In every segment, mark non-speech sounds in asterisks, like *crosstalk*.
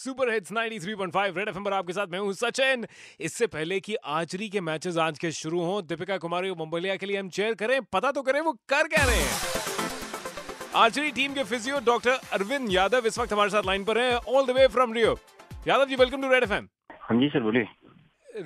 Super hits 93.5 red FM पर आपके साथ मैं हूँ सचिन। इससे पहले कि आर्चरी के मैचेस आज के शुरू हों दीपिका कुमारी और मुंबलिया के लिए हम चेयर करें पता तो करें वो कर क्या रहे हैं? आर्चरी टीम के फिजियो डॉक्टर अरविंद यादव इस वक्त हमारे साथ लाइन पर हैं all the way from Rio Yadav ji welcome to Red FM हाँ जी सर बोलिए।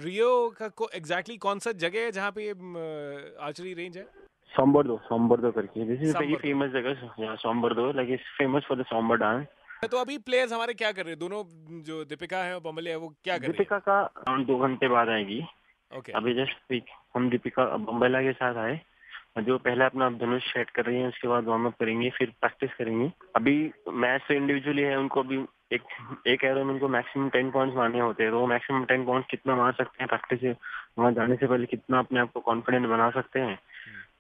रियो का को एग्जैक्टली कौन सा जगह है जहाँ पे आर्चरी रेंज है? सोमबरदो सोमबरदो करके। दिस इज़ वेरी फ़ेमस जगह यहाँ सोमबरदो like it's famous for the सोमबर dance *laughs* तो अभी प्लेयर्स हमारे क्या कर रहे हैं? दोनों जो दीपिका है और बमलिया है वो क्या कर रही दीपिका का अराउंड दो घंटे बाद आएगी। है ओके अभी जस्ट हम दीपिका बम्बैला के साथ आए। जो पहले अपना धनुष सेट कर रही है उसके बाद वार्म अप करेंगे फिर प्रैक्टिस करेंगे। अभी मैच तो इंडिविजुअली है उनको अभी एक एक एरो में उनको मैक्सिमम टेन पॉइंट्स मारने होते हैं। तो वो मैक्सिमम टेन पॉइंट्स कितना मार सकते हैं प्रैक्टिस वहाँ जाने से पहले कितना अपने आप को कॉन्फिडेंट बना सकते हैं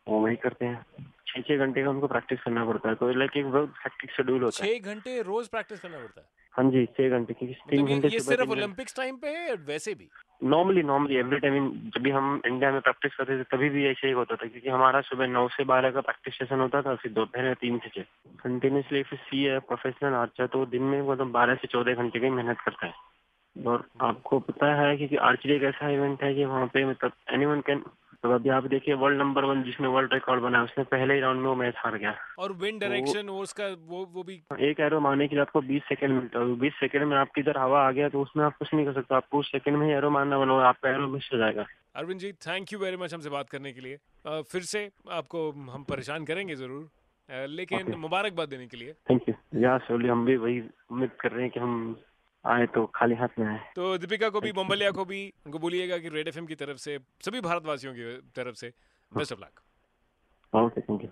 वो वही करते हैं। छः छः घंटे का उनको प्रैक्टिस करना पड़ता है तो लाइक एक बहुत हेक्टिक शेड्यूल होता है। छह घंटे रोज प्रैक्टिस करना पड़ता है? हाँ जी छः घंटे क्योंकि तीन मतलब घंटे ये सिर्फ़ ओलंपिक्स टाइम पे है वैसे भी? नॉर्मली नॉर्मली एवरी टाइम जब भी हम इंडिया में प्रैक्टिस करते थे तभी भी ऐसे ही होता था क्योंकि हमारा सुबह नौ से बारह का प्रैक्टिस सेशन होता था फिर दोपहर में तीन से छः कंटिन्यूसली फिर सी है प्रोफेशनल आर्चर तो दिन में मतलब बारह से चौदह घंटे की मेहनत करता है। और आपको पता है कि आर्चरी एक ऐसा इवेंट है कि वहाँ पे मतलब एनी वन कैन तो अभी आप देखिए वर्ल्ड नंबर वन जिसने वर्ल्ड रिकॉर्ड बना उसने पहले ही राउंड में वो मैच हार गया। और विंड डायरेक्शन और उसका वो वो भी एक एरो मारने के लिए आपको 20 सेकंड मिलता है। 20 सेकंड में आपकी इधर हवा आ गया तो उसमें आप कुछ नहीं कर सकते। आपको उस सेकंड में ही एरो मारना बना आपका एरो मिस हो जाएगा। Arvind ji thank you very much हमसे बात करने के लिए। अ, फिर से आपको हम परेशान करेंगे ज़रूर। अ, लेकिन. मुबारकबाद देने के लिए। थैंक यू या सोली हम भी वही उम्मीद कर रहे हैं कि हम आए तो खाली हाथ में आए। तो दीपिका को भी बम्बलिया को भी उनको बोलिएगा कि रेड एफएम की तरफ़ से सभी भारतवासियों की तरफ़ से best of luck okay thank you